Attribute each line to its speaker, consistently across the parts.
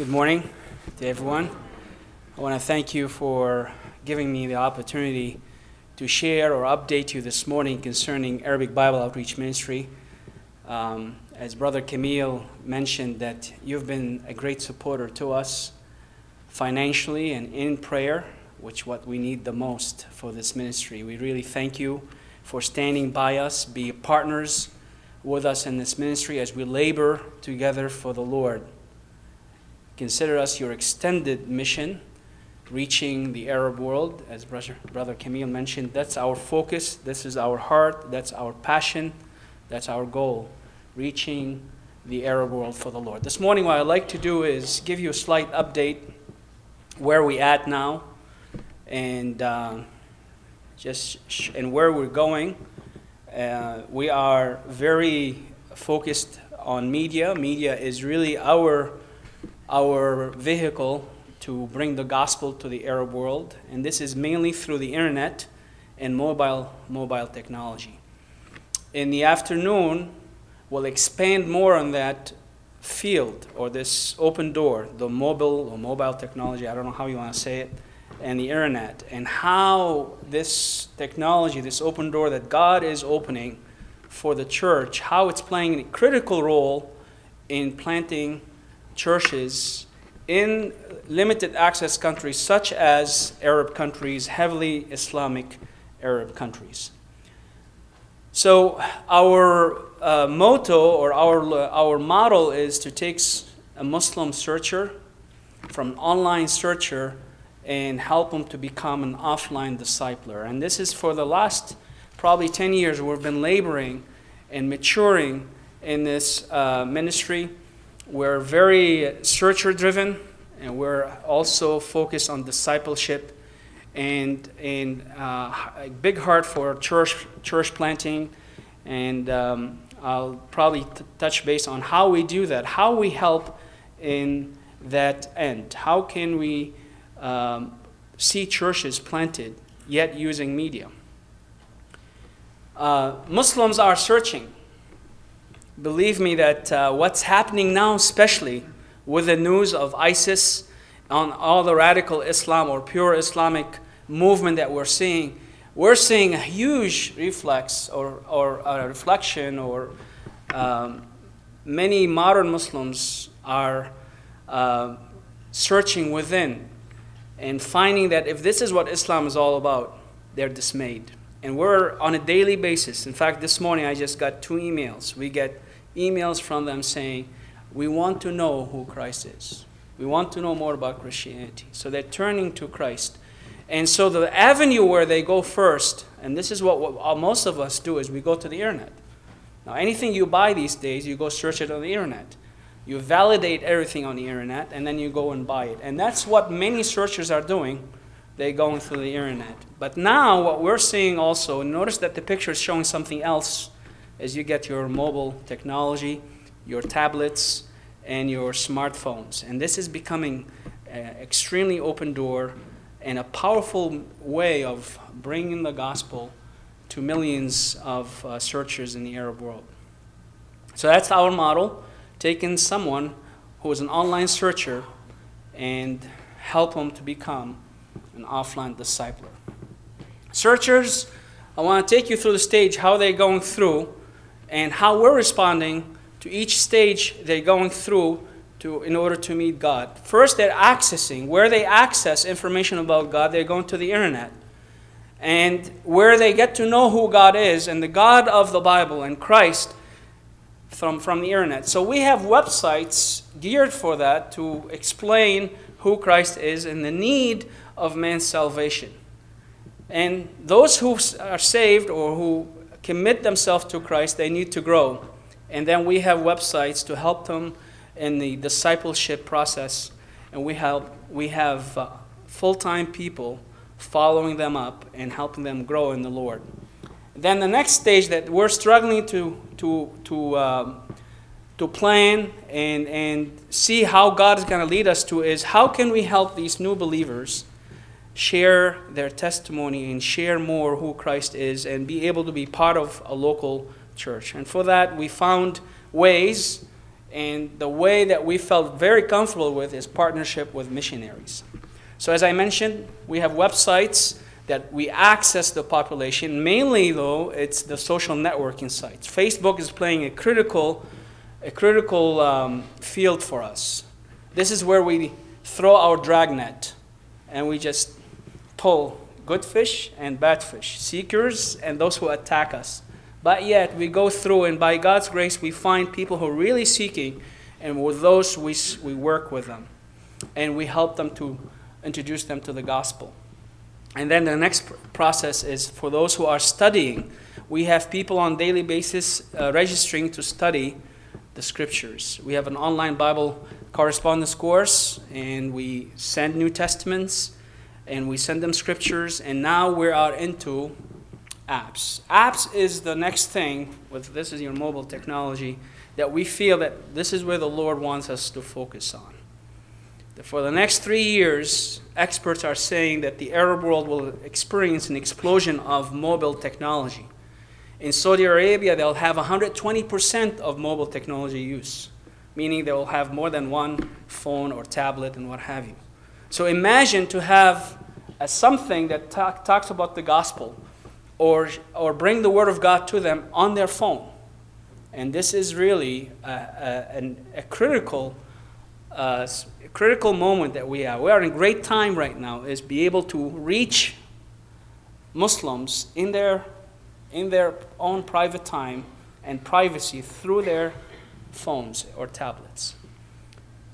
Speaker 1: Good morning to everyone. I want to thank you for giving me the opportunity to share or update you this morning concerning Arabic Bible Outreach Ministry. Um, as Brother Camille mentioned, that you've been a great supporter to us financially and in prayer, which what we need the most for this ministry. We really thank you for standing by us, be partners with us in this ministry as we labor together for the Lord. Consider us your extended mission, reaching the Arab world, as Brother, Camille mentioned. That's our focus, this is our heart, that's our passion, that's our goal, reaching the Arab world for the Lord. This morning, what I'd like to do is give you a slight update where we at now and uh, just sh- and where we're going. Uh, we are very focused on media. Media is really our our vehicle to bring the gospel to the Arab world, and this is mainly through the internet and mobile mobile technology. In the afternoon, we'll expand more on that field or this open door, the mobile or mobile technology, I don't know how you want to say it, and the internet, and how this technology, this open door that God is opening for the church, how it's playing a critical role in planting churches in limited access countries such as Arab countries, heavily Islamic Arab countries. So, our uh, motto or our, our model is to take a Muslim searcher from an online searcher and help them to become an offline discipler. And this is for the last probably 10 years, we've been laboring and maturing in this uh, ministry. We're very searcher driven, and we're also focused on discipleship and, and uh, a big heart for church, church planting. And um, I'll probably t- touch base on how we do that, how we help in that end. How can we um, see churches planted yet using media? Uh, Muslims are searching believe me that uh, what's happening now, especially with the news of ISIS on all the radical Islam or pure Islamic movement that we're seeing, we're seeing a huge reflex or, or a reflection, or um, many modern Muslims are uh, searching within and finding that if this is what Islam is all about, they're dismayed. And we're on a daily basis. In fact, this morning I just got two emails. We get emails from them saying, We want to know who Christ is. We want to know more about Christianity. So they're turning to Christ. And so the avenue where they go first, and this is what, what most of us do, is we go to the internet. Now, anything you buy these days, you go search it on the internet. You validate everything on the internet, and then you go and buy it. And that's what many searchers are doing. They're going through the internet. But now, what we're seeing also, notice that the picture is showing something else as you get your mobile technology, your tablets, and your smartphones. And this is becoming an extremely open door and a powerful way of bringing the gospel to millions of uh, searchers in the Arab world. So that's our model taking someone who is an online searcher and help them to become an offline discipler. Searchers, I want to take you through the stage how they're going through and how we're responding to each stage they're going through to, in order to meet God. First, they're accessing. Where they access information about God, they're going to the internet. And where they get to know who God is and the God of the Bible and Christ from, from the internet. So we have websites geared for that to explain who Christ is and the need of man's salvation. And those who are saved or who commit themselves to Christ, they need to grow. And then we have websites to help them in the discipleship process. And we have, we have uh, full time people following them up and helping them grow in the Lord. Then the next stage that we're struggling to, to, to, um, to plan and, and see how God is going to lead us to is how can we help these new believers share their testimony and share more who Christ is and be able to be part of a local church. And for that, we found ways And the way that we felt very comfortable with is partnership with missionaries. So, as I mentioned, we have websites that we access the population. Mainly, though, it's the social networking sites. Facebook is playing a critical, a critical um, field for us. This is where we throw our dragnet and we just pull good fish and bad fish, seekers and those who attack us. But yet we go through, and by God's grace, we find people who are really seeking, and with those we, we work with them. And we help them to introduce them to the gospel. And then the next process is for those who are studying. We have people on daily basis uh, registering to study the scriptures. We have an online Bible correspondence course, and we send New Testaments, and we send them scriptures, and now we are out into apps. Apps is the next thing with this is your mobile technology that we feel that this is where the Lord wants us to focus on. For the next three years, experts are saying that the Arab world will experience an explosion of mobile technology. In Saudi Arabia, they'll have 120% of mobile technology use, meaning they will have more than one phone or tablet and what have you. So imagine to have a, something that talk, talks about the gospel or, or bring the word of God to them on their phone. And this is really a, a, a critical, uh, critical moment that we are. We are in great time right now is be able to reach Muslims in their in their own private time and privacy through their phones or tablets.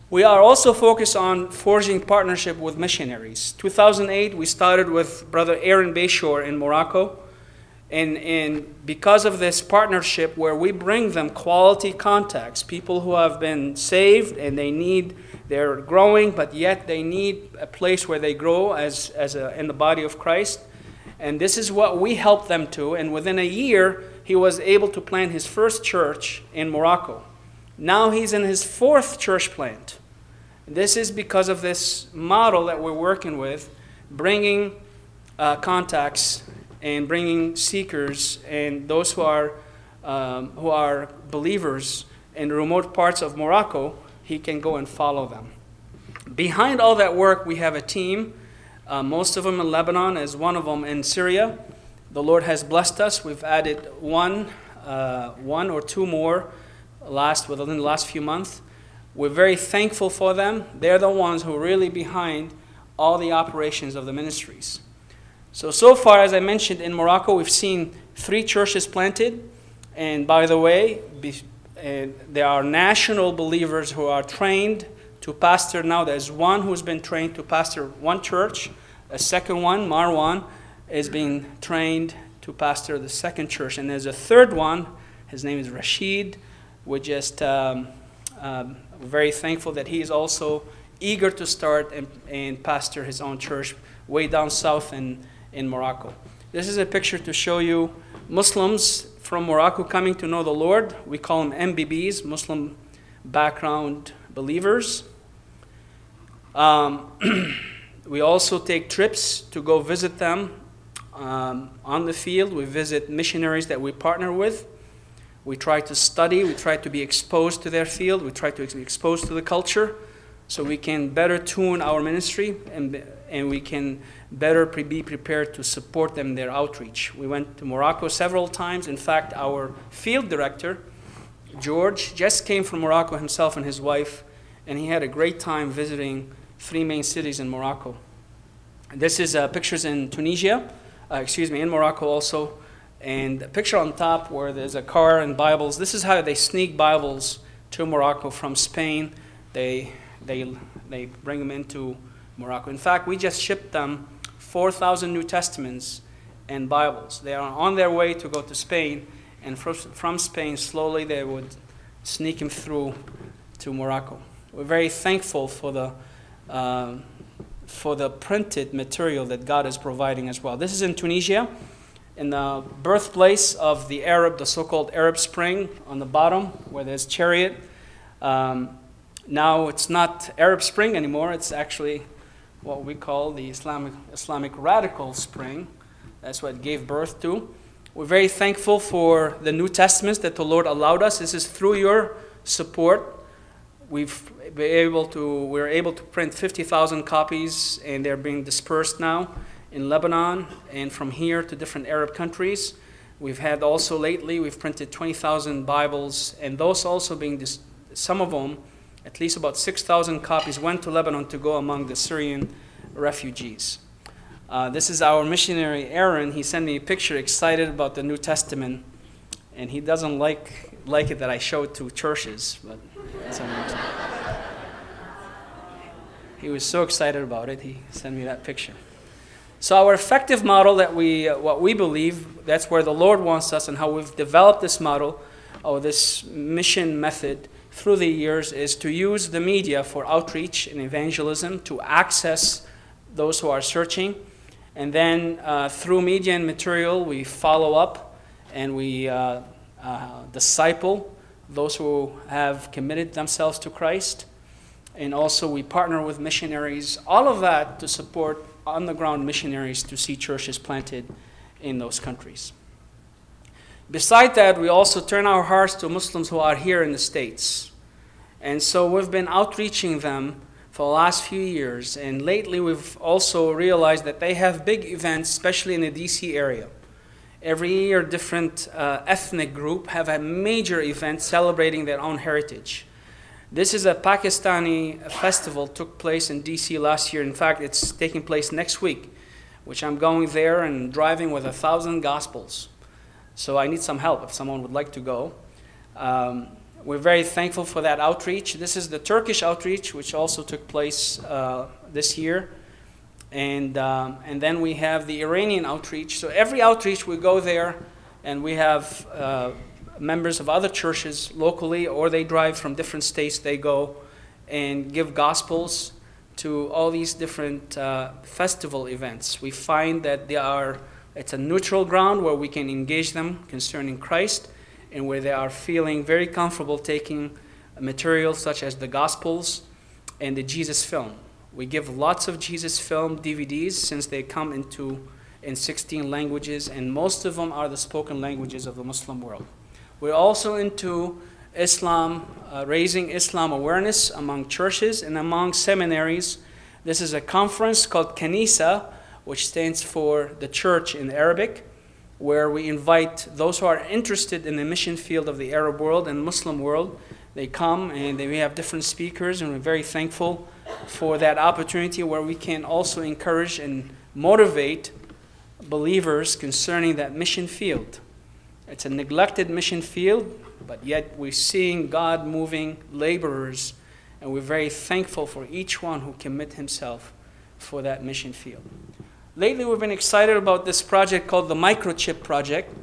Speaker 1: We are also focused on forging partnership with missionaries. 2008, we started with Brother Aaron Bayshore in Morocco. And, and because of this partnership, where we bring them quality contacts, people who have been saved and they need, they're growing, but yet they need a place where they grow as, as a, in the body of Christ. And this is what we helped them to. And within a year, he was able to plant his first church in Morocco. Now he's in his fourth church plant. This is because of this model that we're working with, bringing uh, contacts and bringing seekers and those who are, um, who are believers in remote parts of Morocco, he can go and follow them. Behind all that work, we have a team uh, most of them in Lebanon, as one of them in Syria. The Lord has blessed us. We've added one, uh, one or two more last within the last few months. We're very thankful for them. They're the ones who are really behind all the operations of the ministries. So, so far, as I mentioned, in Morocco, we've seen three churches planted. And by the way, be, there are national believers who are trained to pastor now. There's one who's been trained to pastor one church. A second one, Marwan, is being trained to pastor the second church. And there's a third one. His name is Rashid. We're just um, um, very thankful that he is also eager to start and, and pastor his own church way down south in, in Morocco. This is a picture to show you Muslims from Morocco coming to know the Lord. We call them MBBs, Muslim background believers. Um, we also take trips to go visit them um, on the field. We visit missionaries that we partner with. We try to study, we try to be exposed to their field, we try to be exposed to the culture so we can better tune our ministry and, and we can better pre- be prepared to support them in their outreach. We went to Morocco several times. In fact, our field director, George, just came from Morocco himself and his wife, and he had a great time visiting three main cities in Morocco. This is uh, pictures in Tunisia, uh, excuse me, in Morocco also. And a picture on top where there's a car and Bibles. This is how they sneak Bibles to Morocco from Spain. They, they, they bring them into Morocco. In fact, we just shipped them 4,000 New Testaments and Bibles. They are on their way to go to Spain, and from from Spain, slowly they would sneak them through to Morocco. We're very thankful for the um, for the printed material that God is providing as well. This is in Tunisia, in the birthplace of the Arab, the so called Arab Spring, on the bottom where there's chariot. Um, now it's not Arab Spring anymore, it's actually what we call the Islamic, Islamic Radical Spring. That's what it gave birth to. We're very thankful for the New Testaments that the Lord allowed us. This is through your support we've been able to, we're able to print 50,000 copies, and they're being dispersed now in Lebanon and from here to different Arab countries. We've had also lately, we've printed 20,000 Bibles, and those also being, dis- some of them, at least about 6,000 copies, went to Lebanon to go among the Syrian refugees. Uh, this is our missionary Aaron. He sent me a picture, excited about the New Testament, and he doesn't like like it that I show it to churches, but he was so excited about it. He sent me that picture. So our effective model that we, uh, what we believe, that's where the Lord wants us, and how we've developed this model or this mission method through the years is to use the media for outreach and evangelism to access those who are searching and then uh, through media and material, we follow up and we uh, uh, disciple those who have committed themselves to Christ. And also, we partner with missionaries, all of that to support on the ground missionaries to see churches planted in those countries. Beside that, we also turn our hearts to Muslims who are here in the States. And so we've been outreaching them for the last few years. And lately, we've also realized that they have big events, especially in the DC area. Every year, different uh, ethnic group have a major event celebrating their own heritage. This is a Pakistani festival took place in DC last year. In fact, it's taking place next week, which I'm going there and driving with a thousand gospels. So I need some help if someone would like to go. Um, we're very thankful for that outreach. This is the Turkish outreach, which also took place uh, this year. And, um, and then we have the Iranian outreach. So every outreach, we go there and we have uh, members of other churches locally, or they drive from different states, they go and give gospels to all these different uh, festival events. We find that they are, it's a neutral ground where we can engage them concerning Christ and where they are feeling very comfortable taking material such as the Gospels and the Jesus film. We give lots of Jesus film DVDs since they come into in 16 languages, and most of them are the spoken languages of the Muslim world. We're also into Islam, uh, raising Islam awareness among churches and among seminaries. This is a conference called Kanisa, which stands for the church in Arabic where we invite those who are interested in the mission field of the Arab world and Muslim world. They come and they, we have different speakers, and we're very thankful for that opportunity where we can also encourage and motivate believers concerning that mission field. It's a neglected mission field, but yet we're seeing God moving laborers, and we're very thankful for each one who commit himself for that mission field. Lately, we've been excited about this project called the Microchip Project.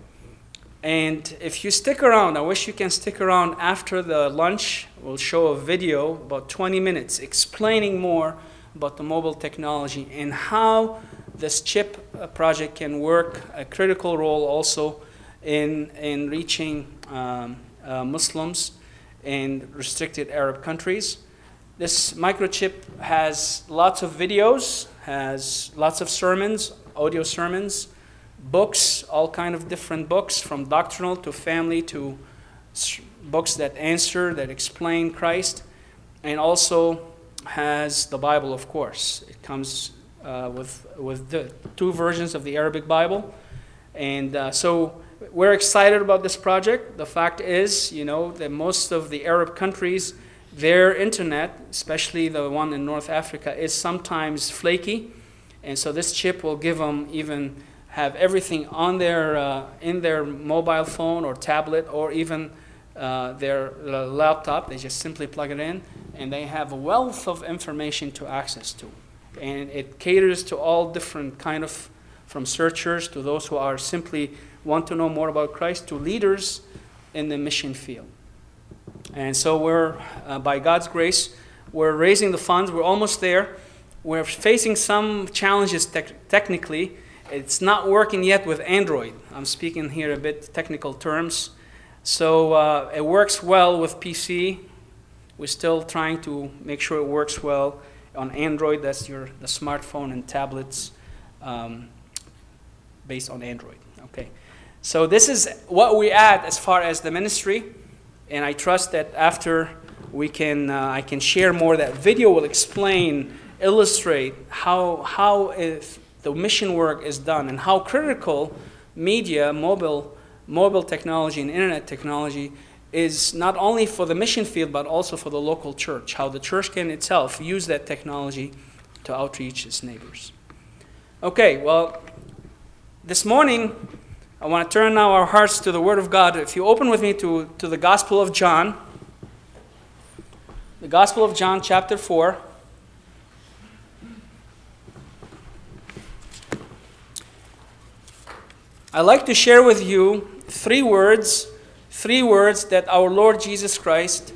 Speaker 1: And if you stick around, I wish you can stick around after the lunch. We'll show a video, about 20 minutes, explaining more about the mobile technology and how this chip uh, project can work a critical role also in, in reaching um, uh, Muslims in restricted Arab countries. This microchip has lots of videos has lots of sermons, audio sermons, books, all kind of different books, from doctrinal to family to books that answer, that explain Christ, and also has the Bible, of course. It comes uh, with, with the two versions of the Arabic Bible. And uh, so we're excited about this project. The fact is, you know, that most of the Arab countries their internet, especially the one in North Africa, is sometimes flaky, and so this chip will give them even have everything on their uh, in their mobile phone or tablet or even uh, their uh, laptop. They just simply plug it in, and they have a wealth of information to access to, and it caters to all different kind of from searchers to those who are simply want to know more about Christ to leaders in the mission field. And so we're, uh, by God's grace, we're raising the funds. We're almost there. We're facing some challenges te- technically. It's not working yet with Android. I'm speaking here a bit technical terms. So uh, it works well with PC. We're still trying to make sure it works well on Android. That's your the smartphone and tablets um, based on Android. So this is what we add as far as the ministry. And I trust that after we can, uh, I can share more. That video will explain, illustrate how, how if the mission work is done and how critical media, mobile, mobile technology, and internet technology is not only for the mission field but also for the local church. How the church can itself use that technology to outreach its neighbors. Okay, well, this morning I want to turn now our hearts to the Word of God. If you open with me to, to the Gospel of John, the Gospel of John, chapter 4. I'd like to share with you three words, three words that our Lord Jesus Christ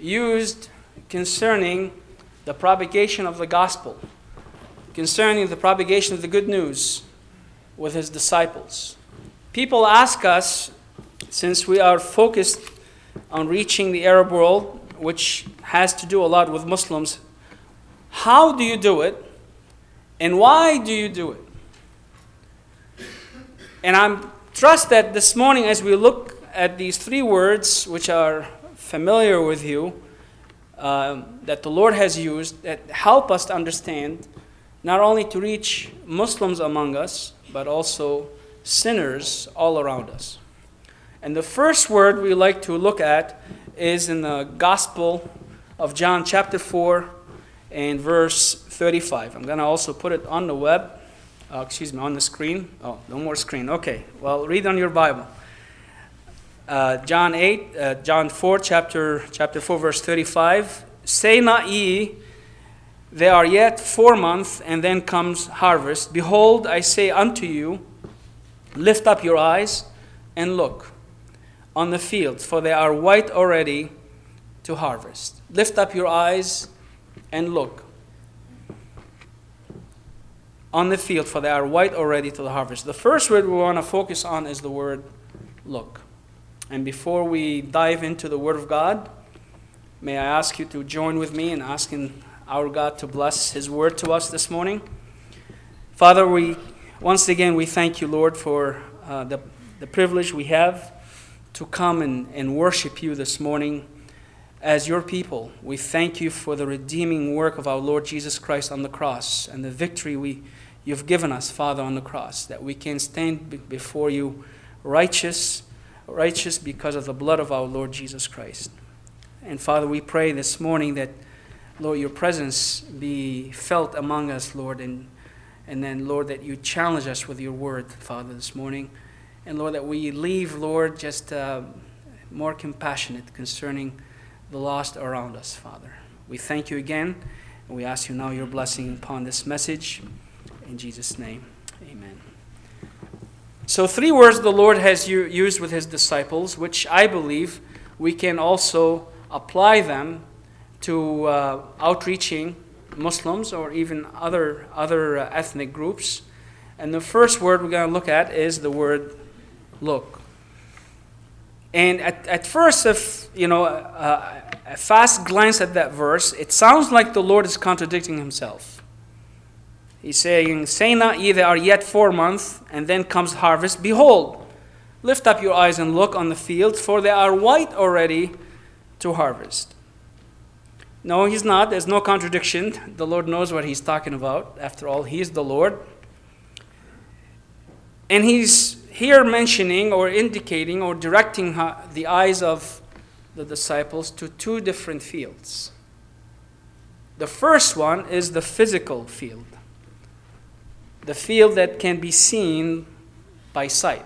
Speaker 1: used concerning the propagation of the gospel, concerning the propagation of the good news with his disciples. People ask us, since we are focused on reaching the Arab world, which has to do a lot with Muslims, how do you do it? And why do you do it? And I trust that this morning, as we look at these three words, which are familiar with you, uh, that the Lord has used, that help us to understand not only to reach Muslims among us, but also sinners all around us. And the first word we like to look at is in the Gospel of John, chapter 4, and verse 35. I'm going to also put it on the web, uh, excuse me, on the screen. Oh, no more screen. Okay, well, read on your Bible. Uh, John 8, uh, John 4, chapter, chapter 4, verse 35. Say not ye, there are yet four months, and then comes harvest. Behold, I say unto you, Lift up your eyes and look on the fields, for they are white already to harvest. Lift up your eyes and look on the field, for they are white already to the harvest. The first word we want to focus on is the word look. And before we dive into the Word of God, may I ask you to join with me in asking our God to bless His Word to us this morning. Father, we once again, we thank you, Lord, for uh, the, the privilege we have to come and, and worship you this morning as your people. We thank you for the redeeming work of our Lord Jesus Christ on the cross and the victory we, you've given us, Father, on the cross, that we can stand before you righteous, righteous because of the blood of our Lord Jesus Christ. And Father, we pray this morning that, Lord, your presence be felt among us, Lord, and and then, Lord, that you challenge us with your word, Father, this morning. And Lord, that we leave, Lord, just uh, more compassionate concerning the lost around us, Father. We thank you again, and we ask you now your blessing upon this message. In Jesus' name, amen. So, three words the Lord has used with his disciples, which I believe we can also apply them to uh, outreaching Muslims or even other, other uh, ethnic groups. And the first word we're going to look at is the word look. And at, at first, if you know, uh, a fast glance at that verse, it sounds like the Lord is contradicting himself. He's saying, Say not ye, there are yet four months, and then comes harvest. Behold, lift up your eyes and look on the fields, for they are white already to harvest. No, he's not. There's no contradiction. The Lord knows what he's talking about. After all, he is the Lord. And he's here mentioning or indicating or directing the eyes of the disciples to two different fields. The first one is the physical field, the field that can be seen by sight,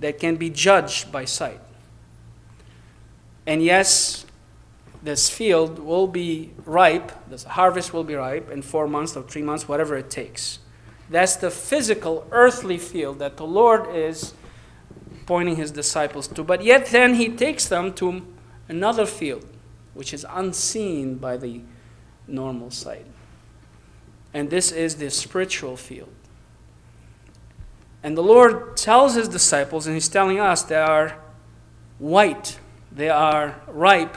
Speaker 1: that can be judged by sight. And yes, this field will be ripe, this harvest will be ripe in four months or three months, whatever it takes. That's the physical, earthly field that the Lord is pointing his disciples to. But yet, then he takes them to another field, which is unseen by the normal sight. And this is the spiritual field. And the Lord tells his disciples, and he's telling us, they are white, they are ripe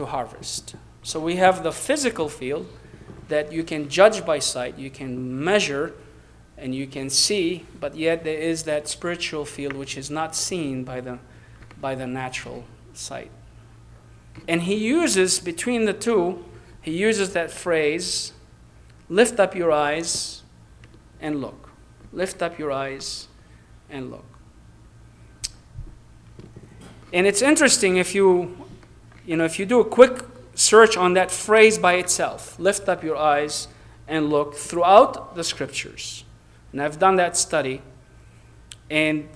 Speaker 1: to harvest. So we have the physical field that you can judge by sight, you can measure, and you can see, but yet there is that spiritual field which is not seen by the, by the natural sight. And he uses, between the two, he uses that phrase lift up your eyes and look. Lift up your eyes and look. And it's interesting if you, you know, if you do a quick search on that phrase by itself, lift up your eyes and look throughout the scriptures. And I've done that study. And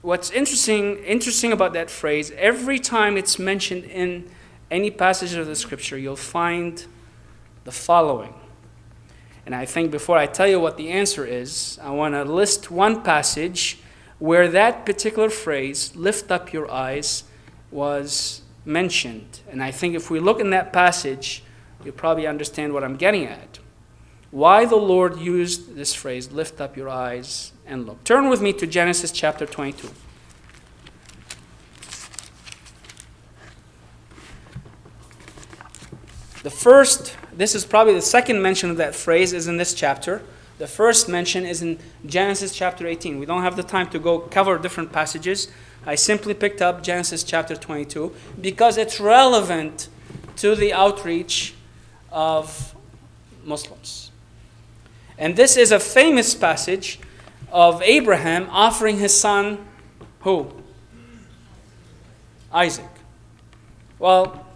Speaker 1: what's interesting, interesting about that phrase, every time it's mentioned in any passage of the scripture, you'll find the following. And I think before I tell you what the answer is, I want to list one passage where that particular phrase, lift up your eyes, was mentioned. And I think if we look in that passage, you probably understand what I'm getting at. Why the Lord used this phrase, lift up your eyes and look. Turn with me to Genesis chapter 22. The first, this is probably the second mention of that phrase, is in this chapter. The first mention is in Genesis chapter 18. We don't have the time to go cover different passages. I simply picked up Genesis chapter 22 because it's relevant to the outreach of Muslims. And this is a famous passage of Abraham offering his son, who? Isaac. Well,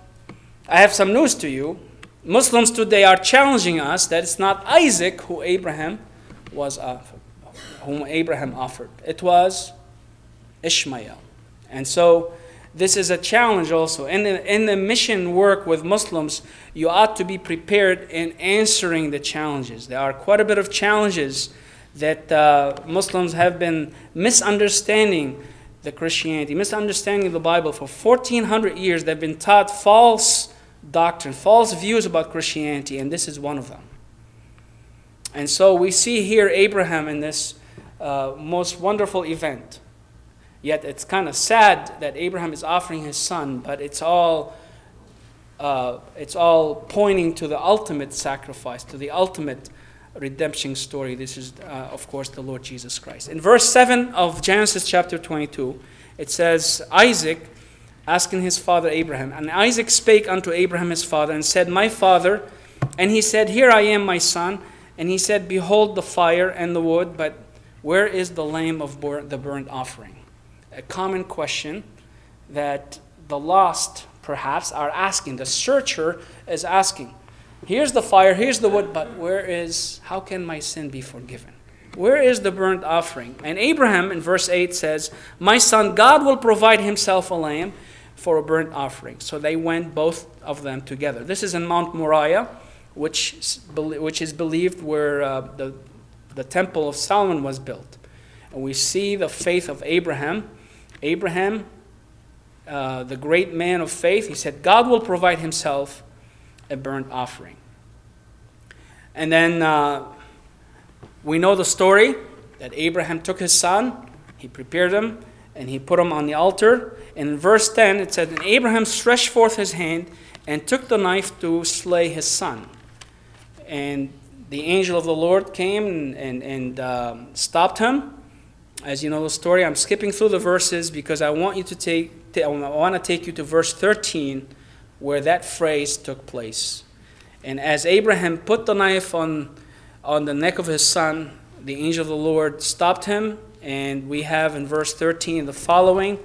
Speaker 1: I have some news to you. Muslims today are challenging us that it's not Isaac who Abraham was offered, whom Abraham offered. It was Ishmael. And so this is a challenge also. In the, in the mission work with Muslims, you ought to be prepared in answering the challenges. There are quite a bit of challenges that uh, Muslims have been misunderstanding the Christianity, misunderstanding the Bible for 1400 years. They've been taught false doctrine, false views about Christianity, and this is one of them. And so we see here Abraham in this uh, most wonderful event. Yet it's kind of sad that Abraham is offering his son, but it's all, uh, it's all pointing to the ultimate sacrifice, to the ultimate redemption story. This is, uh, of course, the Lord Jesus Christ. In verse 7 of Genesis chapter 22, it says, Isaac asking his father Abraham. And Isaac spake unto Abraham his father and said, My father. And he said, Here I am, my son. And he said, Behold the fire and the wood, but where is the lamb of the burnt offering? A common question that the lost perhaps are asking. The searcher is asking. Here's the fire, here's the wood, but where is, how can my sin be forgiven? Where is the burnt offering? And Abraham in verse 8 says, My son, God will provide himself a lamb for a burnt offering. So they went, both of them, together. This is in Mount Moriah, which, which is believed where uh, the, the Temple of Solomon was built. And we see the faith of Abraham. Abraham, uh, the great man of faith, he said, God will provide himself a burnt offering. And then uh, we know the story that Abraham took his son, he prepared him, and he put him on the altar. In verse 10, it said, And Abraham stretched forth his hand and took the knife to slay his son. And the angel of the Lord came and, and, and um, stopped him. As you know the story, I'm skipping through the verses because I want you to take, I want to take you to verse 13 where that phrase took place. And as Abraham put the knife on, on the neck of his son, the angel of the Lord stopped him and we have in verse 13 the following.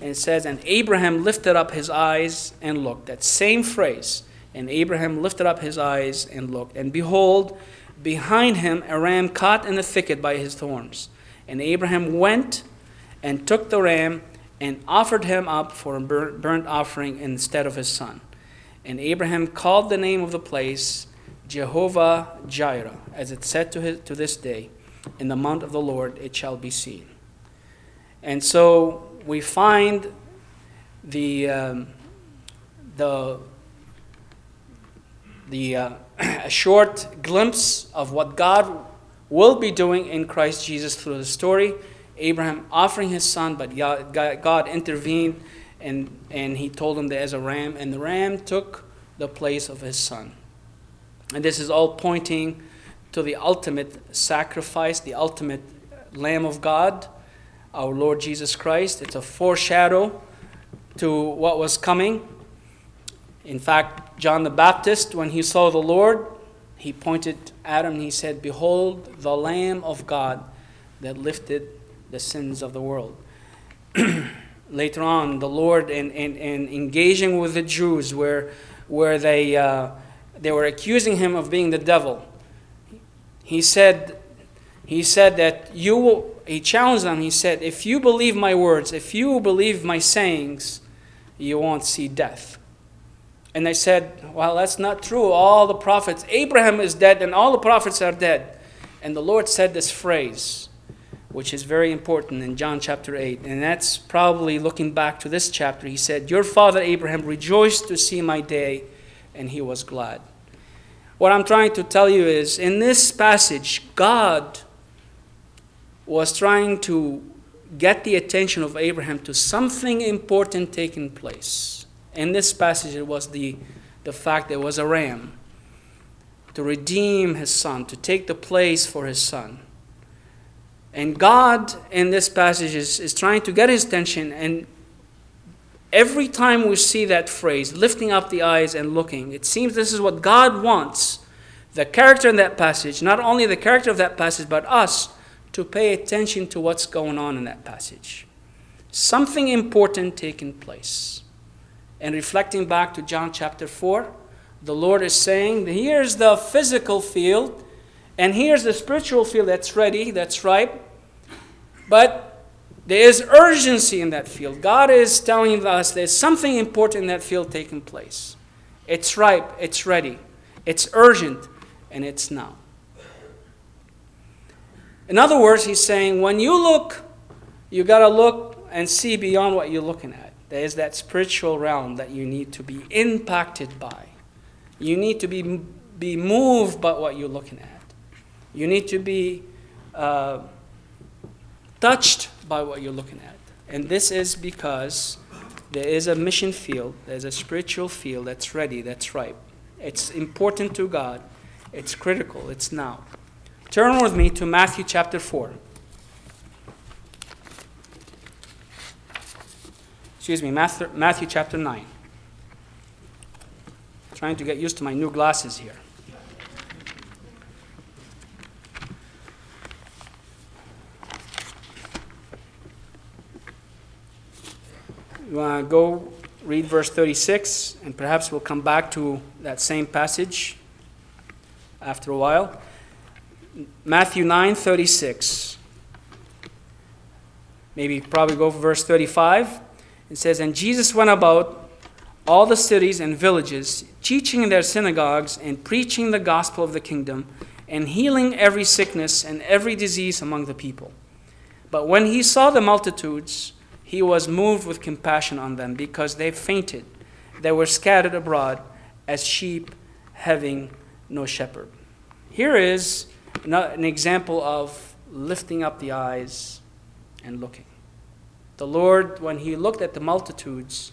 Speaker 1: And it says, And Abraham lifted up his eyes and looked. That same phrase. And Abraham lifted up his eyes and looked. And behold, behind him a ram caught in the thicket by his thorns. And Abraham went and took the ram and offered him up for a burnt offering instead of his son. And Abraham called the name of the place Jehovah Jireh, as it said to, his, to this day in the mount of the Lord it shall be seen. And so we find the, um, the, the uh, a short glimpse of what God will be doing in Christ Jesus through the story. Abraham offering his son, but God, intervened and, and he told him there's a ram, and the ram took the place of his son. And this is all pointing to the ultimate sacrifice, the ultimate Lamb of God, our Lord Jesus Christ. It's a foreshadow to what was coming. In fact, John the Baptist, when he saw the Lord, he pointed at him and he said, Behold, the Lamb of God that lifted the sins of the world. Later on, the Lord, in, in, in, engaging with the Jews, where, where they, uh, they were accusing him of being the devil, he said, he said that you will, he challenged them. He said, If you believe my words, if you believe my sayings, you won't see death. And they said, Well, that's not true. All the prophets, Abraham is dead, and all the prophets are dead. And the Lord said this phrase, which is very important in John chapter 8. And that's probably looking back to this chapter. He said, Your father Abraham rejoiced to see my day, and he was glad. What I'm trying to tell you is, in this passage, God was trying to get the attention of Abraham to something important taking place in this passage, it was the, the fact there was a ram to redeem his son, to take the place for his son. And God, in this passage, is, is trying to get his attention. And every time we see that phrase, lifting up the eyes and looking, it seems this is what God wants the character in that passage, not only the character of that passage, but us to pay attention to what's going on in that passage. Something important taking place. And reflecting back to John chapter 4, the Lord is saying, here's the physical field, and here's the spiritual field that's ready, that's ripe. But there is urgency in that field. God is telling us there's something important in that field taking place. It's ripe, it's ready, it's urgent, and it's now. In other words, he's saying when you look, you got to look and see beyond what you're looking at. There is that spiritual realm that you need to be impacted by. You need to be, be moved by what you're looking at. You need to be uh, touched by what you're looking at. And this is because there is a mission field, there's a spiritual field that's ready, that's ripe. It's important to God, it's critical, it's now. Turn with me to Matthew chapter 4. excuse me, Matthew, Matthew chapter 9. Trying to get used to my new glasses here. You want to go read verse 36, and perhaps we'll come back to that same passage after a while. Matthew 9 36. Maybe probably go for verse 35. It says, And Jesus went about all the cities and villages, teaching in their synagogues and preaching the gospel of the kingdom, and healing every sickness and every disease among the people. But when he saw the multitudes, he was moved with compassion on them because they fainted. They were scattered abroad as sheep having no shepherd. Here is an example of lifting up the eyes and looking. The Lord, when He looked at the multitudes,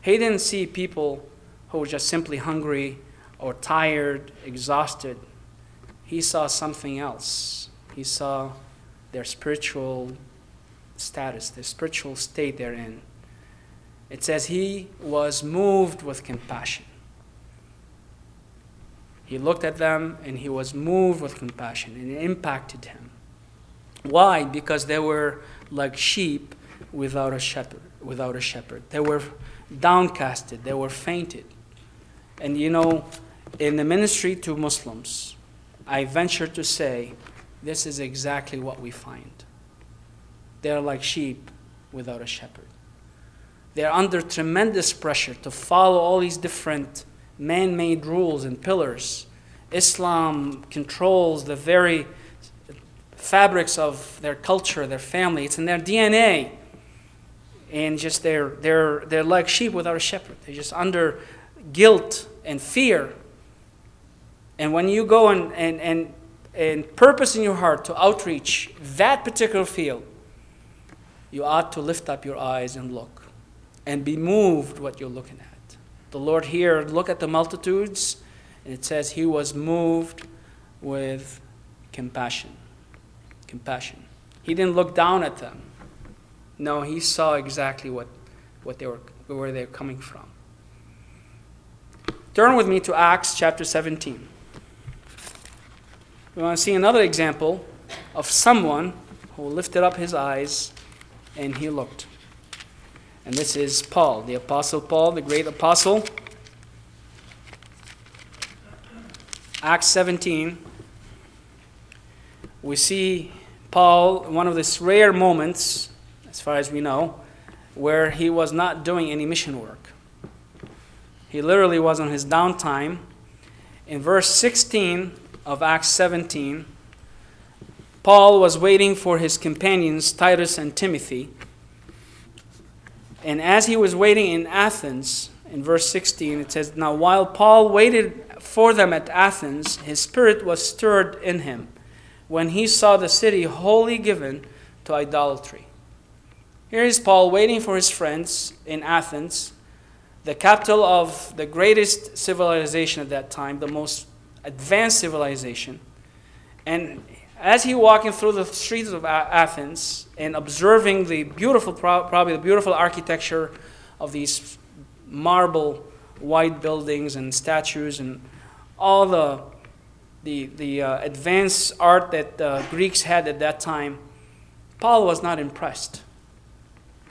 Speaker 1: He didn't see people who were just simply hungry or tired, exhausted. He saw something else. He saw their spiritual status, their spiritual state they're in. It says he was moved with compassion. He looked at them and he was moved with compassion and it impacted him. Why? Because they were like sheep without a shepherd. Without a shepherd, they were downcasted. They were fainted. And you know, in the ministry to Muslims, I venture to say this is exactly what we find. They're like sheep without a shepherd. They're under tremendous pressure to follow all these different man made rules and pillars. Islam controls the very fabrics of their culture, their family, it's in their DNA and just they're, they're, they're like sheep without a shepherd. They're just under guilt and fear. And when you go and, and, and, and purpose in your heart to outreach that particular field, you ought to lift up your eyes and look and be moved what you're looking at. The Lord here, look at the multitudes, and it says he was moved with compassion. Compassion. He didn't look down at them. No, he saw exactly what, what they were, where they were coming from. Turn with me to Acts chapter 17. We want to see another example of someone who lifted up his eyes and he looked. And this is Paul, the Apostle Paul, the great apostle. Acts 17, we see Paul, one of these rare moments, as far as we know, where he was not doing any mission work. He literally was on his downtime. In verse 16 of Acts 17, Paul was waiting for his companions, Titus and Timothy. And as he was waiting in Athens, in verse 16, it says, Now while Paul waited for them at Athens, his spirit was stirred in him when he saw the city wholly given to idolatry. Here is Paul waiting for his friends in Athens, the capital of the greatest civilization at that time, the most advanced civilization. And as he walking through the streets of Athens and observing the beautiful, probably the beautiful architecture of these marble white buildings and statues and all the, the, the uh, advanced art that the Greeks had at that time, Paul was not impressed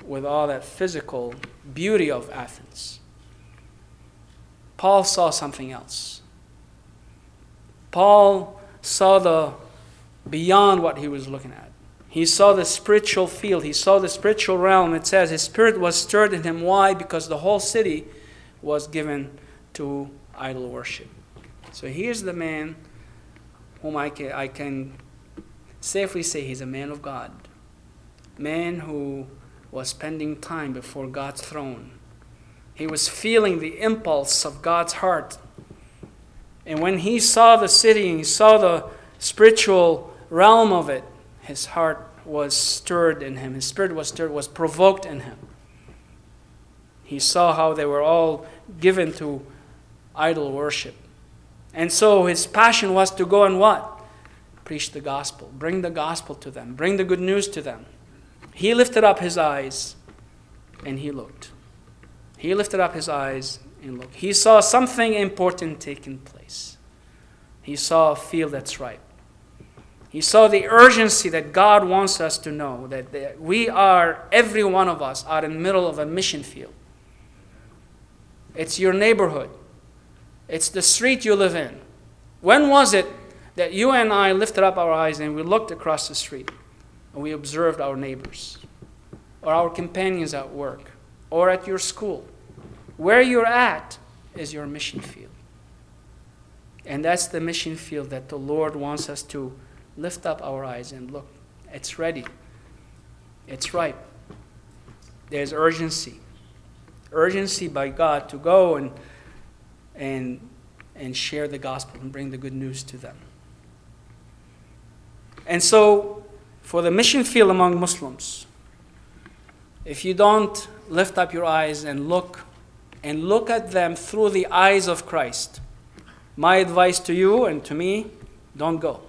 Speaker 1: with all that physical beauty of Athens. Paul saw something else. Paul saw the beyond what he was looking at. He saw the spiritual field, he saw the spiritual realm. It says his spirit was stirred in him. Why? Because the whole city was given to idol worship. So here's the man whom I can, I can safely say he's a man of God. Man who was spending time before God's throne. He was feeling the impulse of God's heart. And when he saw the city and he saw the spiritual realm of it, his heart was stirred in him. His spirit was stirred, was provoked in him. He saw how they were all given to idol worship. And so his passion was to go and what? Preach the gospel. Bring the gospel to them. Bring the good news to them. He lifted up his eyes and he looked. He lifted up his eyes and looked. He saw something important taking place. He saw a field that's ripe. He saw the urgency that God wants us to know that, that we are, every one of us, are in the middle of a mission field. It's your neighborhood, it's the street you live in. When was it that you and I lifted up our eyes and we looked across the street and we observed our neighbors or our companions at work or at your school? Where you're at is your mission field. And that's the mission field that the Lord wants us to lift up our eyes and look. It's ready, it's ripe. There's urgency. Urgency by God to go and, and, and share the gospel and bring the good news to them. And so, for the mission field among Muslims, if you don't lift up your eyes and look and look at them through the eyes of Christ, my advice to you and to me don't go.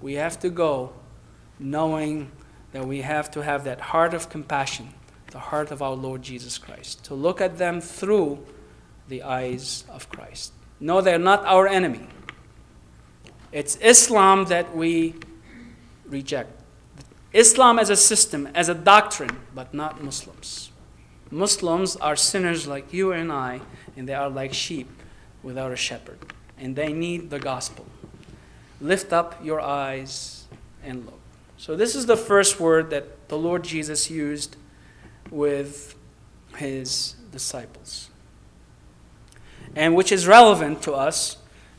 Speaker 1: We have to go knowing that we have to have that heart of compassion, the heart of our Lord Jesus Christ, to look at them through the eyes of Christ. No, they're not our enemy. It's Islam that we reject. Islam as a system, as a doctrine, but not Muslims. Muslims are sinners like you and I, and they are like sheep without a shepherd. And they need the gospel. Lift up your eyes and look. So, this is the first word that the Lord Jesus used with his disciples, and which is relevant to us,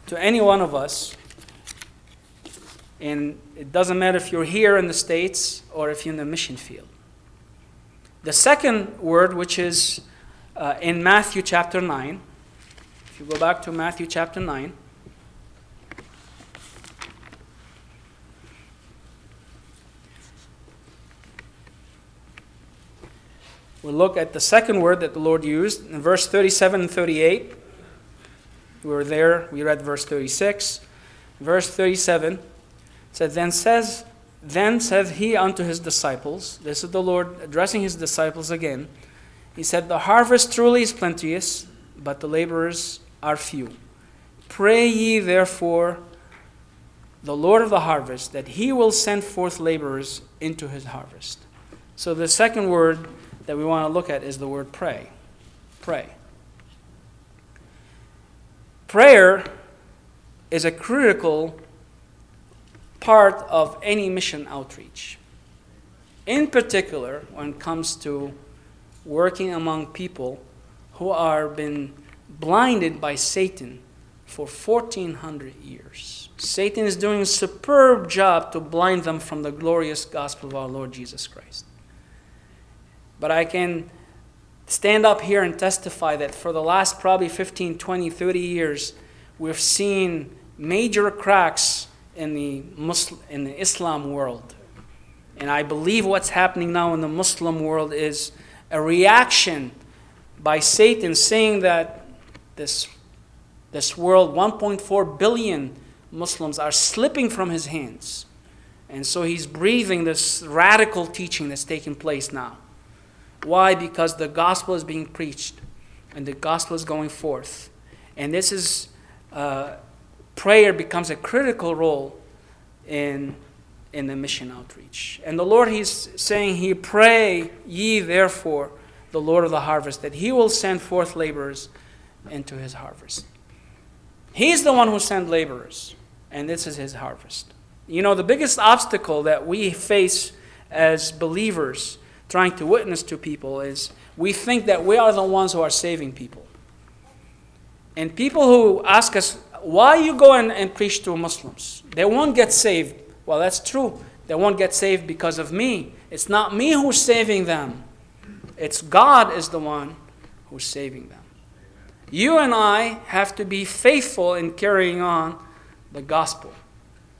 Speaker 1: to any one of us. And it doesn't matter if you're here in the States or if you're in the mission field. The second word, which is uh, in Matthew chapter 9, if you go back to Matthew chapter 9, We'll look at the second word that the Lord used in verse 37 and 38. We were there, we read verse 36. Verse 37 said, Then says then said he unto his disciples, this is the Lord addressing his disciples again. He said, The harvest truly is plenteous, but the laborers are few. Pray ye therefore the Lord of the harvest that he will send forth laborers into his harvest. So the second word that we want to look at is the word pray. Pray. Prayer is a critical part of any mission outreach. In particular, when it comes to working among people who are been blinded by Satan for 1400 years. Satan is doing a superb job to blind them from the glorious gospel of our Lord Jesus Christ. But I can stand up here and testify that for the last probably 15, 20, 30 years, we've seen major cracks in the Muslim, in the Islam world. And I believe what's happening now in the Muslim world is a reaction by Satan saying that this, this world, 1.4 billion Muslims, are slipping from his hands. And so he's breathing this radical teaching that's taking place now. Why? Because the gospel is being preached and the gospel is going forth. And this is, uh, prayer becomes a critical role in, in the mission outreach. And the Lord, He's saying, He pray ye therefore the Lord of the harvest that He will send forth laborers into His harvest. He's the one who sent laborers, and this is His harvest. You know, the biggest obstacle that we face as believers trying to witness to people is we think that we are the ones who are saving people. And people who ask us, why you go and, and preach to Muslims? They won't get saved. Well, that's true. They won't get saved because of me. It's not me who's saving them. It's God is the one who's saving them. You and I have to be faithful in carrying on the gospel,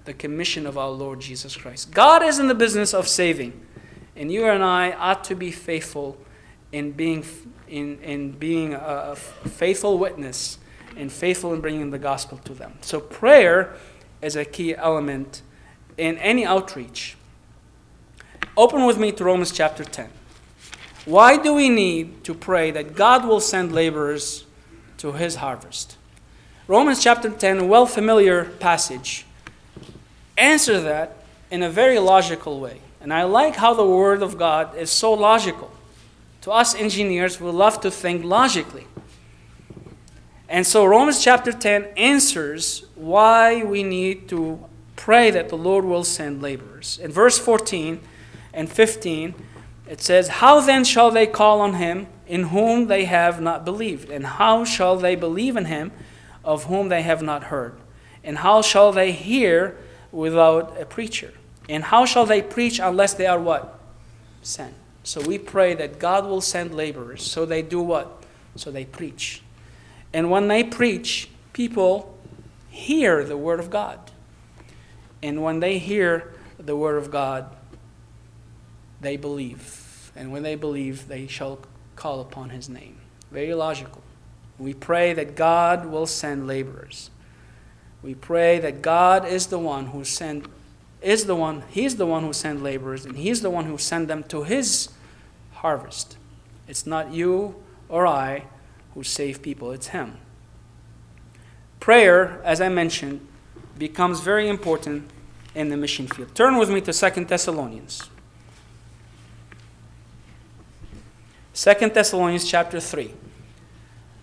Speaker 1: the commission of our Lord Jesus Christ. God is in the business of saving. And you and I ought to be faithful in being, in, in being a, faithful witness and faithful in bringing the gospel to them. So, prayer is a key element in any outreach. Open with me to Romans chapter 10. Why do we need to pray that God will send laborers to his harvest? Romans chapter 10, well familiar passage, answer that in a very logical way. And I like how the Word of God is so logical. To us engineers, we love to think logically. And so Romans chapter 10 answers why we need to pray that the Lord will send laborers. In verse 14 and 15, it says, How then shall they call on him in whom they have not believed? And how shall they believe in him of whom they have not heard? And how shall they hear without a preacher? And how shall they preach unless they are what? Sent. So we pray that God will send laborers. So they do what? So they preach. And when they preach, people hear the Word of God. And when they hear the Word of God, they believe. And when they believe, they shall call upon His name. Very logical. We pray that God will send laborers. We pray that God is the one who sent is the one, He's the one who sent laborers, and He's the one who sent them to His harvest. It's not you or I who save people, it's Him. Prayer, as I mentioned, becomes very important in the mission field. Turn with me to Second Thessalonians. Second Thessalonians chapter 3.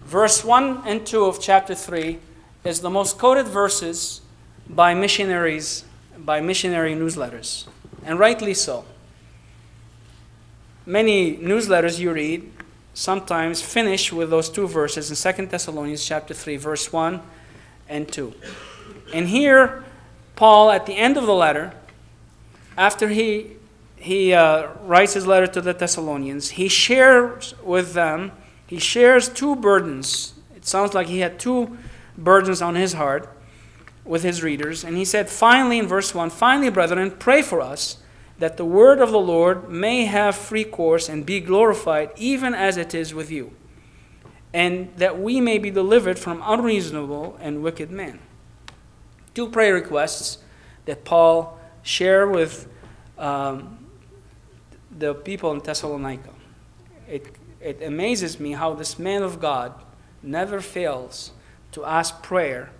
Speaker 1: Verse 1 and 2 of chapter 3 is the most quoted verses by missionaries, by missionary newsletters, and rightly so. Many newsletters you read sometimes finish with those two verses in 2 Thessalonians chapter 3 verse 1 and 2. And here Paul at the end of the letter after he he uh, writes his letter to the Thessalonians, he shares with them, he shares two burdens. It sounds like he had two burdens on his heart with his readers. And he said, finally, in verse 1, finally, brethren, pray for us that the word of the Lord may have free course and be glorified, even as it is with you, and that we may be delivered from unreasonable and wicked men. Two prayer requests that Paul shared with um, the people in Thessalonica. It, it amazes me how this man of God never fails to ask prayer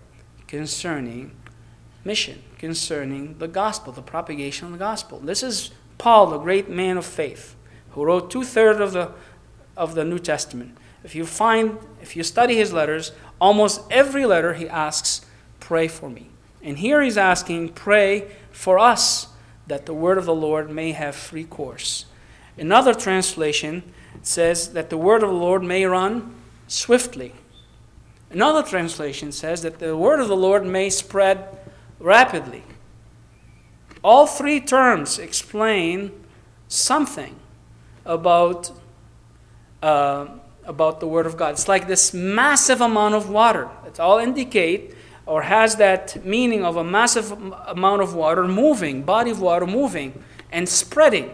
Speaker 1: concerning mission, concerning the gospel, the propagation of the gospel. This is Paul, the great man of faith, who wrote two thirds of the, of the New Testament. If you find, if you study his letters, almost every letter he asks, Pray for me. And here he's asking, Pray for us that the word of the Lord may have free course. Another translation says that the word of the Lord may run swiftly. Another translation says that the word of the Lord may spread rapidly. All three terms explain something about, uh, about the Word of God. It's like this massive amount of water. It all indicate or has that meaning of a massive amount of water moving, body of water moving and spreading.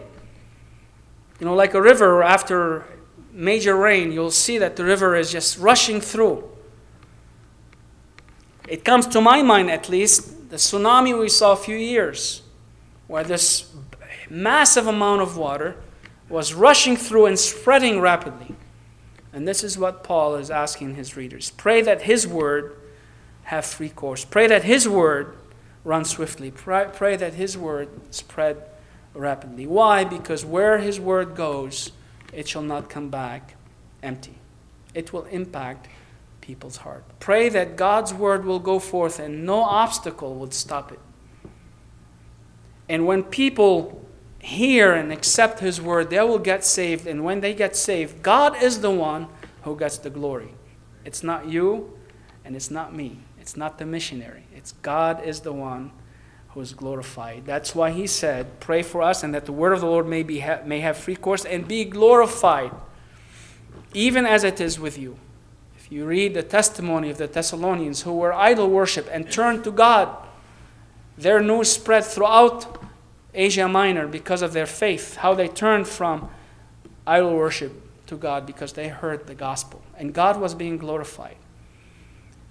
Speaker 1: You know, like a river after major rain, you'll see that the river is just rushing through. It comes to my mind, at least, the tsunami we saw a few years, where this massive amount of water was rushing through and spreading rapidly. And this is what Paul is asking his readers pray that his word have free course. Pray that his word run swiftly. Pray, pray that his word spread rapidly. Why? Because where his word goes, it shall not come back empty. It will impact people's heart. Pray that God's word will go forth and no obstacle will stop it. And when people hear and accept his word, they will get saved. And when they get saved, God is the one who gets the glory. It's not you and it's not me. It's not the missionary. It's God is the one who is glorified. That's why he said, Pray for us and that the word of the Lord may, be ha- may have free course and be glorified, even as it is with you. If you read the testimony of the Thessalonians who were idol worship and turned to God, their news spread throughout Asia Minor because of their faith, how they turned from idol worship to God because they heard the gospel. And God was being glorified.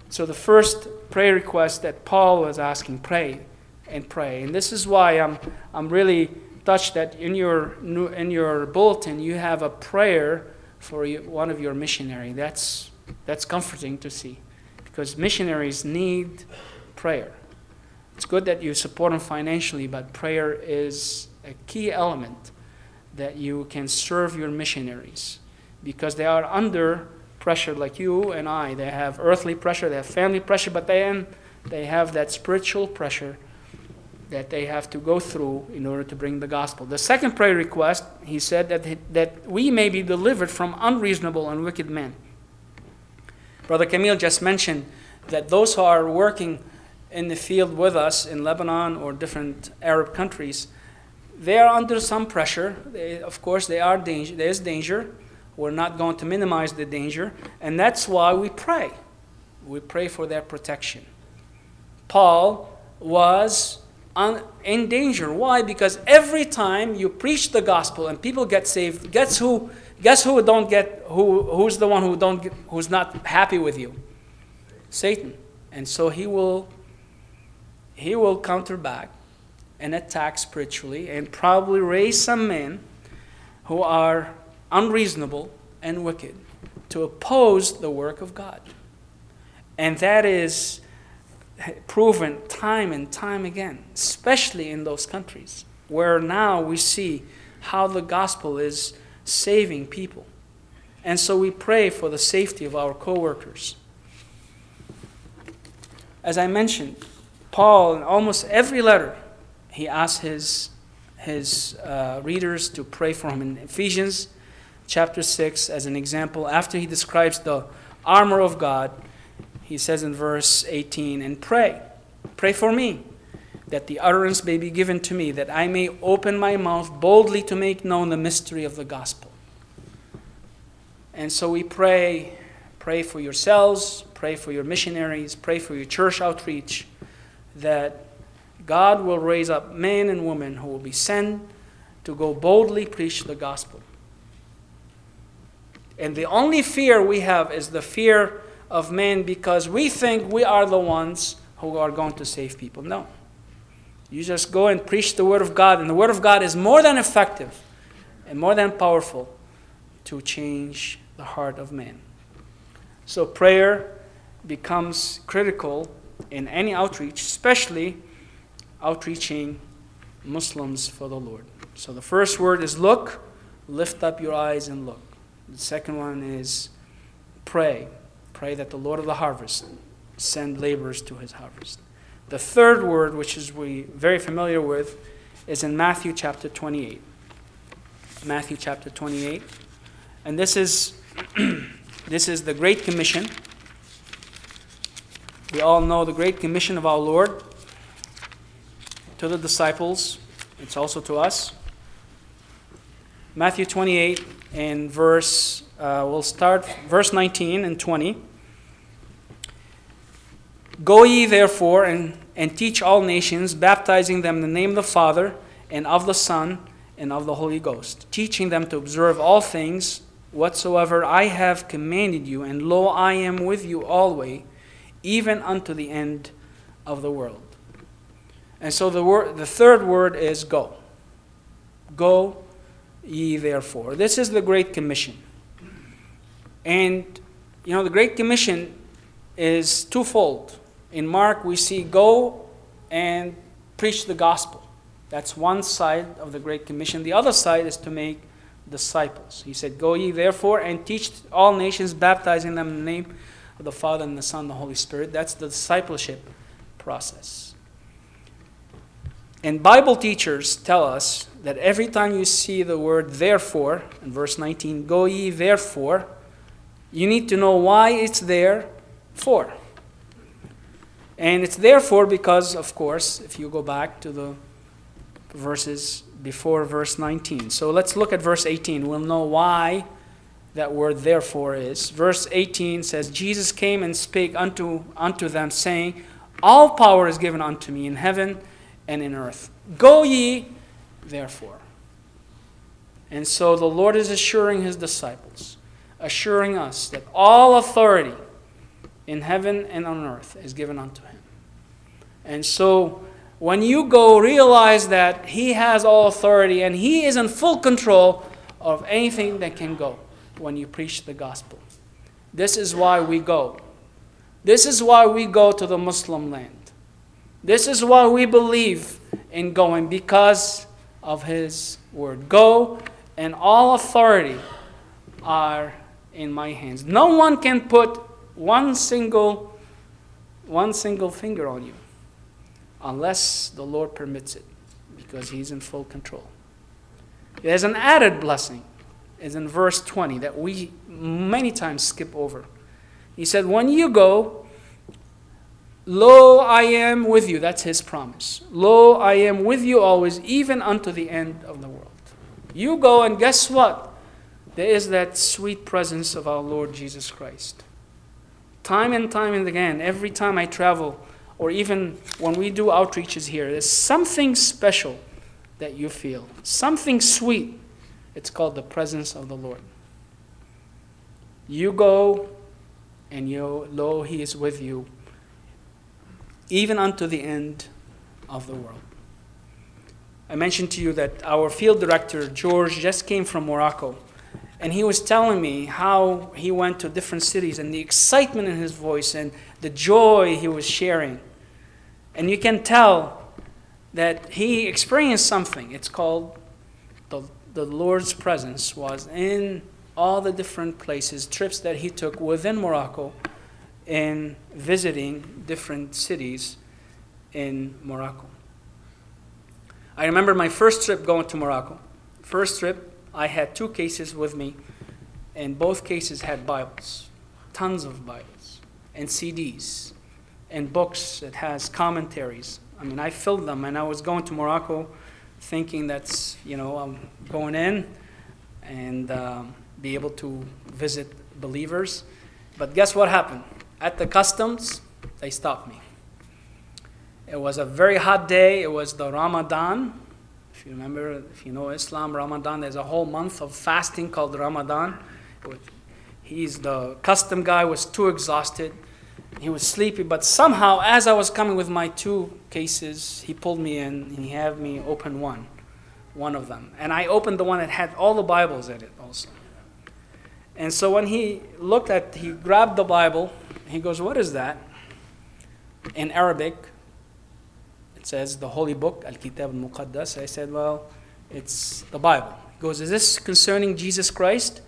Speaker 1: So the first prayer request that Paul was asking, pray and pray. And this is why I'm, I'm really touched that in your, in your bulletin you have a prayer for one of your missionary. That's that's comforting to see because missionaries need prayer. It's good that you support them financially, but prayer is a key element that you can serve your missionaries because they are under pressure like you and I. They have earthly pressure, they have family pressure, but then they have that spiritual pressure that they have to go through in order to bring the gospel. The second prayer request, he said that, that we may be delivered from unreasonable and wicked men. Brother Camille just mentioned that those who are working in the field with us in Lebanon or different Arab countries, they are under some pressure. They, of course, they are danger, there is danger. We're not going to minimize the danger, and that's why we pray. We pray for their protection. Paul was in danger. Why? Because every time you preach the gospel and people get saved, guess who Guess who don't get who who's the one who don't get, who's not happy with you? Satan. And so he will he will counter back and attack spiritually and probably raise some men who are unreasonable and wicked to oppose the work of God. And that is proven time and time again, especially in those countries where now we see how the gospel is saving people. And so we pray for the safety of our coworkers. As I mentioned, Paul, in almost every letter, he asks his, his uh, readers to pray for him. In Ephesians chapter 6, as an example, after he describes the armor of God, he says in verse 18, And pray, pray for me that the utterance may be given to me, that I may open my mouth boldly to make known the mystery of the gospel. And so we pray, pray for yourselves, pray for your missionaries, pray for your church outreach, that God will raise up men and women who will be sent to go boldly preach the gospel. And the only fear we have is the fear of men because we think we are the ones who are going to save people. No. You just go and preach the Word of God, and the Word of God is more than effective and more than powerful to change the heart of man. So, prayer becomes critical in any outreach, especially outreaching Muslims for the Lord. So the first word is look, lift up your eyes and look. The second one is pray. Pray that the Lord of the harvest send laborers to his harvest. The third word, which is we very familiar with, is in Matthew chapter 28. Matthew chapter 28. And this is this is the Great Commission. We all know the Great Commission of our Lord to the disciples. It's also to us. Matthew 28 and verse, uh, we'll start verse 19 and 20. Go ye therefore and, and teach all nations, baptizing them in the name of the Father and of the Son and of the Holy Ghost, teaching them to observe all things whatsoever I have commanded you, and lo, I am with you always, even unto the end of the world. And so the, word, the third word is go. Go ye therefore. This is the Great Commission. And, you know, the Great Commission is twofold. In Mark, we see go and preach the gospel. That's one side of the Great Commission. The other side is to make disciples. He said, Go ye therefore and teach all nations, baptizing them in the name of the Father and the Son and the Holy Spirit. That's the discipleship process. And Bible teachers tell us that every time you see the word therefore, in verse 19, go ye therefore, you need to know why it's there for. And it's therefore because, of course, if you go back to the verses before verse 19. So let's look at verse 18. We'll know why that word therefore is. Verse 18 says, Jesus came and spake unto, unto them, saying, All power is given unto me in heaven and in earth. Go ye, therefore. And so the Lord is assuring his disciples, assuring us that all authority in heaven and on earth is given unto him. And so when you go, realize that he has all authority and he is in full control of anything that can go when you preach the gospel. This is why we go. This is why we go to the Muslim land. This is why we believe in going because of his word. Go, and all authority are in my hands. No one can put one single one single finger on you unless the Lord permits it because he's in full control. There's an added blessing is in verse 20 that we many times skip over. He said, "When you go, Lo, I am with you. That's his promise. Lo, I am with you always, even unto the end of the world. You go, and guess what? There is that sweet presence of our Lord Jesus Christ. Time and time and again, every time I travel, or even when we do outreaches here, there's something special that you feel, something sweet. It's called the presence of the Lord. You go, and you, lo, he is with you even unto the end of the world. I mentioned to you that our field director, George, just came from Morocco. And he was telling me how he went to different cities and the excitement in his voice and the joy he was sharing. And you can tell that he experienced something. It's called the, the Lord's presence was in all the different places, trips that he took within Morocco in visiting different cities in Morocco. I remember my first trip going to Morocco. First trip, I had two cases with me, and both cases had Bibles, tons of Bibles, and CDs, and books that has commentaries. I mean, I filled them, and I was going to Morocco thinking that's, you know, I'm going in and um, be able to visit believers. But guess what happened? At the customs, they stopped me. It was a very hot day. It was the Ramadan. If you remember, if you know Islam, Ramadan, there's a whole month of fasting called Ramadan. He's the custom guy was too exhausted. He was sleepy, but somehow, as I was coming with my two cases, he pulled me in and he had me open one, one of them. And I opened the one that had all the Bibles in it also. And so when he looked at, he grabbed the Bible He goes, What is that? In Arabic, says the holy book, Al Kitab al Muqaddas. I said, Well, it's the Bible. He goes, Is this concerning Jesus Christ?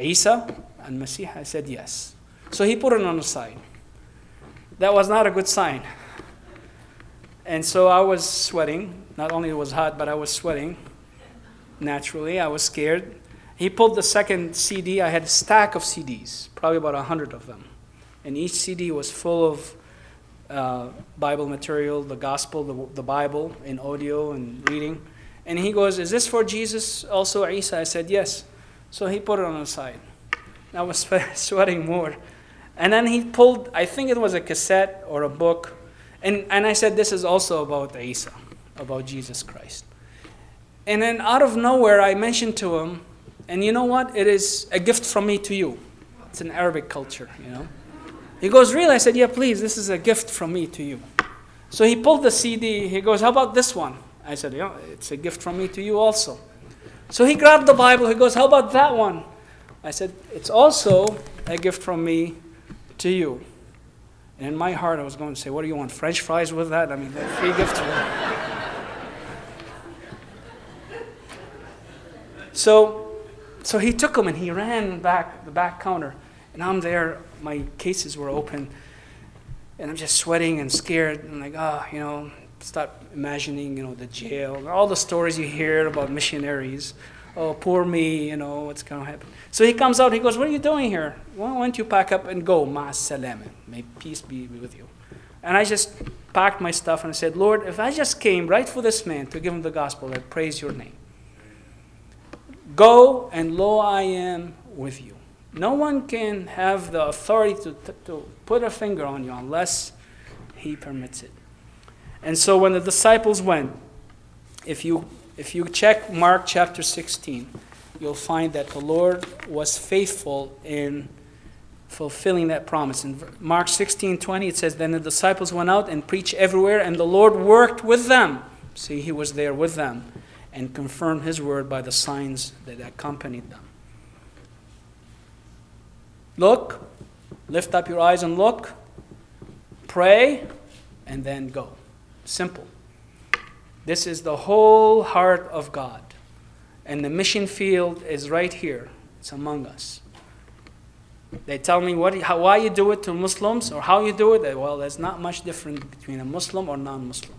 Speaker 1: Isa and Messiah? I said, Yes. So he put it on the side. That was not a good sign. And so I was sweating. Not only it was hot, but I was sweating. Naturally, I was scared. He pulled the second CD. I had a stack of CDs, probably about a hundred of them, and each CD was full of uh, Bible material, the gospel, the, the Bible in audio and reading. And he goes, "Is this for Jesus also, Isa?" I said, "Yes." So he put it on the side. I was sweating more. And then he pulled, I think it was a cassette or a book, and, and I said, This is also about Isa, about Jesus Christ. And then out of nowhere, I mentioned to him, and you know what? It is a gift from me to you. It's an Arabic culture, you know. He goes, Really? I said, Yeah, please, this is a gift from me to you. So he pulled the CD. He goes, How about this one? I said, Yeah, it's a gift from me to you also. So he grabbed the Bible. He goes, How about that one? I said, It's also a gift from me to you. And in my heart, I was going to say, What do you want? French fries with that? I mean, free gift. so, so he took them and he ran back the back counter. And I'm there, my cases were open. And I'm just sweating and scared. I'm like, oh, you know, start imagining, you know, the jail, all the stories you hear about missionaries. Oh, poor me, you know, what's going to happen. So he comes out, he goes, What are you doing here? Why don't you pack up and go? Ma salama. May peace be with you. And I just packed my stuff and I said, Lord, if I just came right for this man to give him the gospel, I praise your name. Go and lo, I am with you. No one can have the authority to, to, put a finger on you unless he permits it. And so when the disciples went, if you if you check Mark chapter 16, you'll find that the Lord was faithful in fulfilling that promise. In Mark 16 20, it says, Then the disciples went out and preached everywhere, and the Lord worked with them. See, he was there with them and confirmed his word by the signs that accompanied them. Look, lift up your eyes and look, pray, and then go. Simple. This is the whole heart of God. And the mission field is right here, it's among us. They tell me what, how, why you do it to Muslims or how you do it. Well, there's not much difference between a Muslim or non Muslim.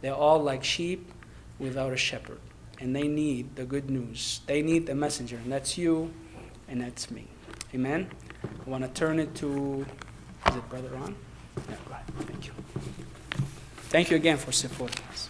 Speaker 1: They're all like sheep without a shepherd. And they need the good news. They need the messenger. And that's you and that's me. Amen? I want to turn it to, is it Brother Ron? Yeah, right. Thank you. Thank you again for supporting us.